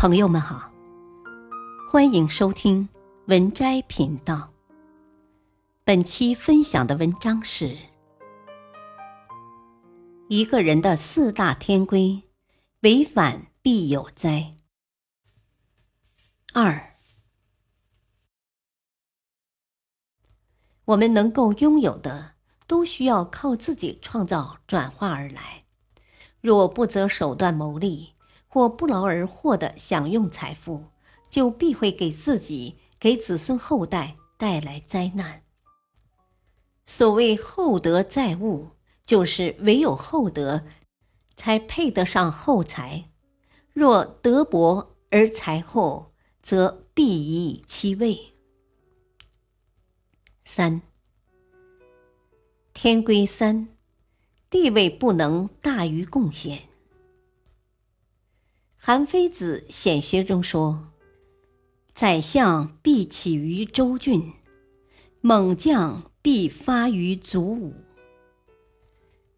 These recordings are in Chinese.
朋友们好，欢迎收听文摘频道。本期分享的文章是：一个人的四大天规，违反必有灾。二，我们能够拥有的，都需要靠自己创造转化而来。若不择手段谋利，或不劳而获的享用财富，就必会给自己、给子孙后代带来灾难。所谓厚德载物，就是唯有厚德，才配得上厚财。若德薄而财厚，则必以其位。三，天规三。地位不能大于贡献。韩非子显学中说：“宰相必起于州郡，猛将必发于卒伍。”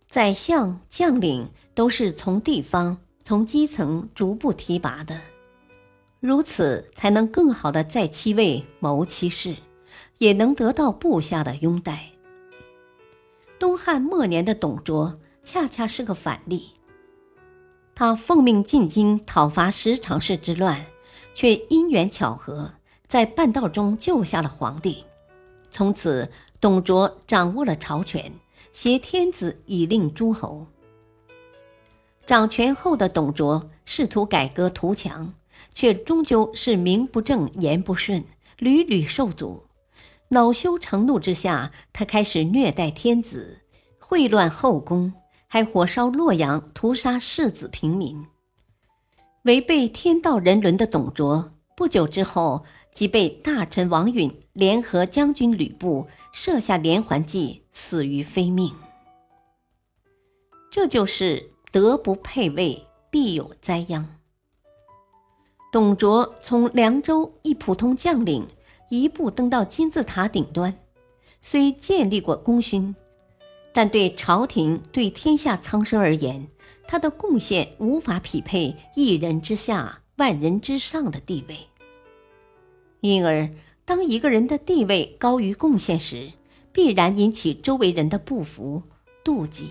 宰相、将领都是从地方、从基层逐步提拔的，如此才能更好的在其位谋其事，也能得到部下的拥戴。东汉末年的董卓恰恰是个反例。他奉命进京讨伐十常侍之乱，却因缘巧合，在半道中救下了皇帝。从此，董卓掌握了朝权，挟天子以令诸侯。掌权后的董卓试图改革图强，却终究是名不正言不顺，屡屡受阻。恼羞成怒之下，他开始虐待天子，秽乱后宫，还火烧洛阳，屠杀世子平民。违背天道人伦的董卓，不久之后即被大臣王允联合将军吕布设下连环计，死于非命。这就是德不配位，必有灾殃。董卓从凉州一普通将领。一步登到金字塔顶端，虽建立过功勋，但对朝廷、对天下苍生而言，他的贡献无法匹配一人之下、万人之上的地位。因而，当一个人的地位高于贡献时，必然引起周围人的不服、妒忌，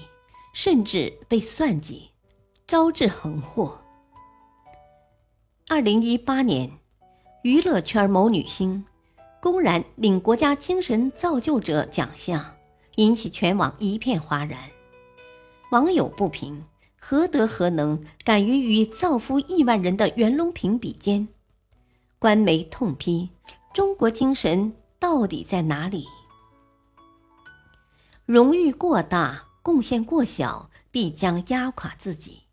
甚至被算计，招致横祸。二零一八年，娱乐圈某女星。公然领国家精神造就者奖项，引起全网一片哗然。网友不平：何德何能，敢于与造福亿万人的袁隆平比肩？官媒痛批：中国精神到底在哪里？荣誉过大，贡献过小，必将压垮自己。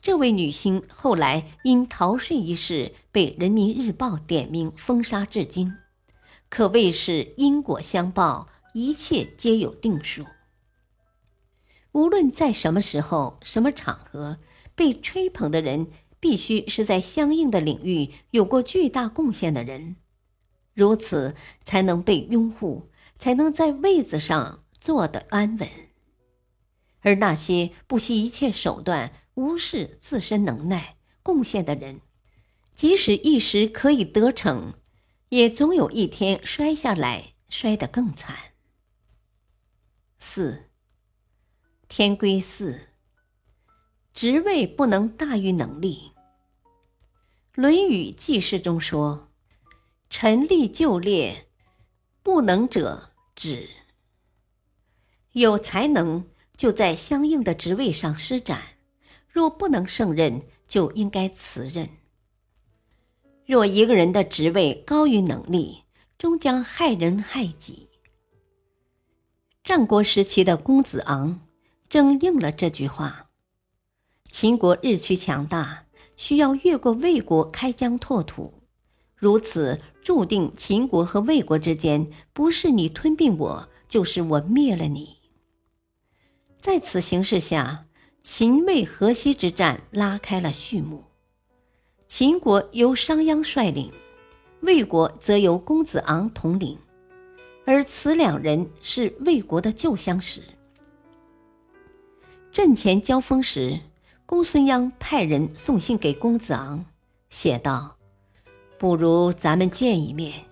这位女星后来因逃税一事被人民日报点名封杀至今。可谓是因果相报，一切皆有定数。无论在什么时候、什么场合，被吹捧的人必须是在相应的领域有过巨大贡献的人，如此才能被拥护，才能在位子上坐得安稳。而那些不惜一切手段、无视自身能耐、贡献的人，即使一时可以得逞。也总有一天摔下来，摔得更惨。四，天规四，职位不能大于能力。《论语记事》中说：“臣立就列，不能者止。”有才能就在相应的职位上施展，若不能胜任，就应该辞任。若一个人的职位高于能力，终将害人害己。战国时期的公子昂正应了这句话。秦国日趋强大，需要越过魏国开疆拓土，如此注定秦国和魏国之间不是你吞并我，就是我灭了你。在此形势下，秦魏河西之战拉开了序幕。秦国由商鞅率领，魏国则由公子昂统领，而此两人是魏国的旧相识。阵前交锋时，公孙鞅派人送信给公子昂，写道：“不如咱们见一面，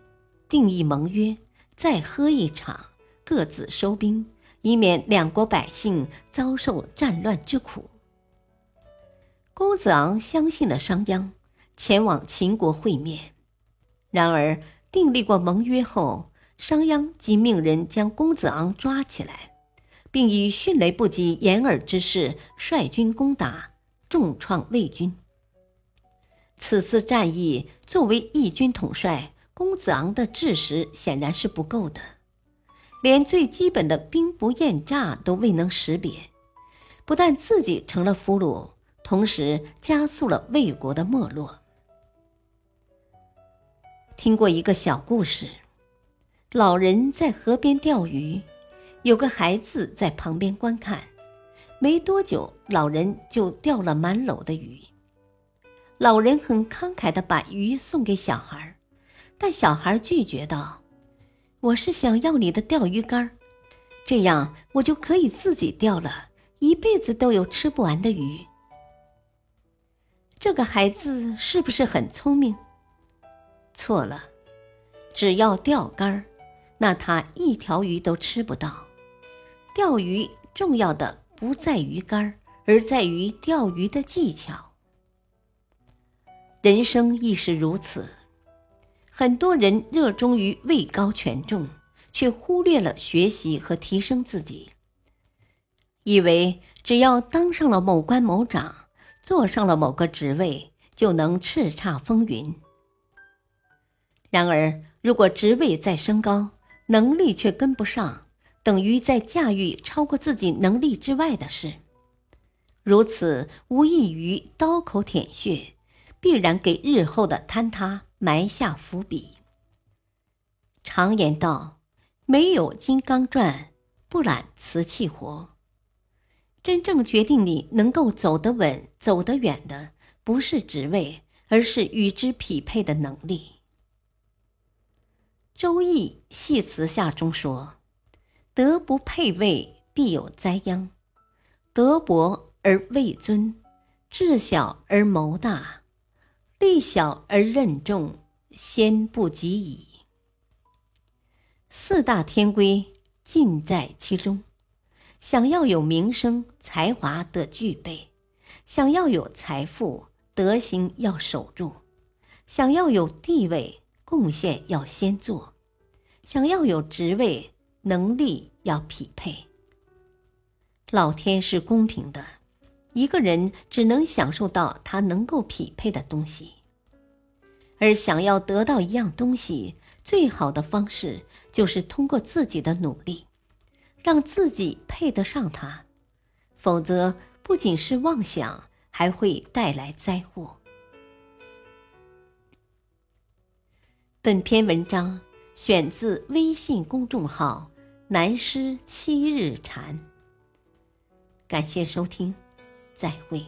定一盟约，再喝一场，各自收兵，以免两国百姓遭受战乱之苦。”公子昂相信了商鞅，前往秦国会面。然而订立过盟约后，商鞅即命人将公子昂抓起来。并以迅雷不及掩耳之势率军攻打，重创魏军。此次战役，作为义军统帅，公子昂的智识显然是不够的，连最基本的兵不厌诈都未能识别，不但自己成了俘虏，同时加速了魏国的没落。听过一个小故事，老人在河边钓鱼。有个孩子在旁边观看，没多久，老人就钓了满篓的鱼。老人很慷慨地把鱼送给小孩，但小孩拒绝道：“我是想要你的钓鱼竿，这样我就可以自己钓了，一辈子都有吃不完的鱼。”这个孩子是不是很聪明？错了，只要钓竿，那他一条鱼都吃不到。钓鱼重要的不在于竿，而在于钓鱼的技巧。人生亦是如此，很多人热衷于位高权重，却忽略了学习和提升自己，以为只要当上了某官某长，坐上了某个职位，就能叱咤风云。然而，如果职位再升高，能力却跟不上。等于在驾驭超过自己能力之外的事，如此无异于刀口舔血，必然给日后的坍塌埋下伏笔。常言道：“没有金刚钻，不揽瓷器活。”真正决定你能够走得稳、走得远的，不是职位，而是与之匹配的能力。《周易·系辞下》中说。德不配位，必有灾殃；德薄而位尊，智小而谋大，力小而任重，先不及矣。四大天规尽在其中。想要有名声、才华得具备；想要有财富，德行要守住；想要有地位，贡献要先做；想要有职位。能力要匹配。老天是公平的，一个人只能享受到他能够匹配的东西。而想要得到一样东西，最好的方式就是通过自己的努力，让自己配得上它。否则，不仅是妄想，还会带来灾祸。本篇文章选自微信公众号。南师七日禅。感谢收听，再会。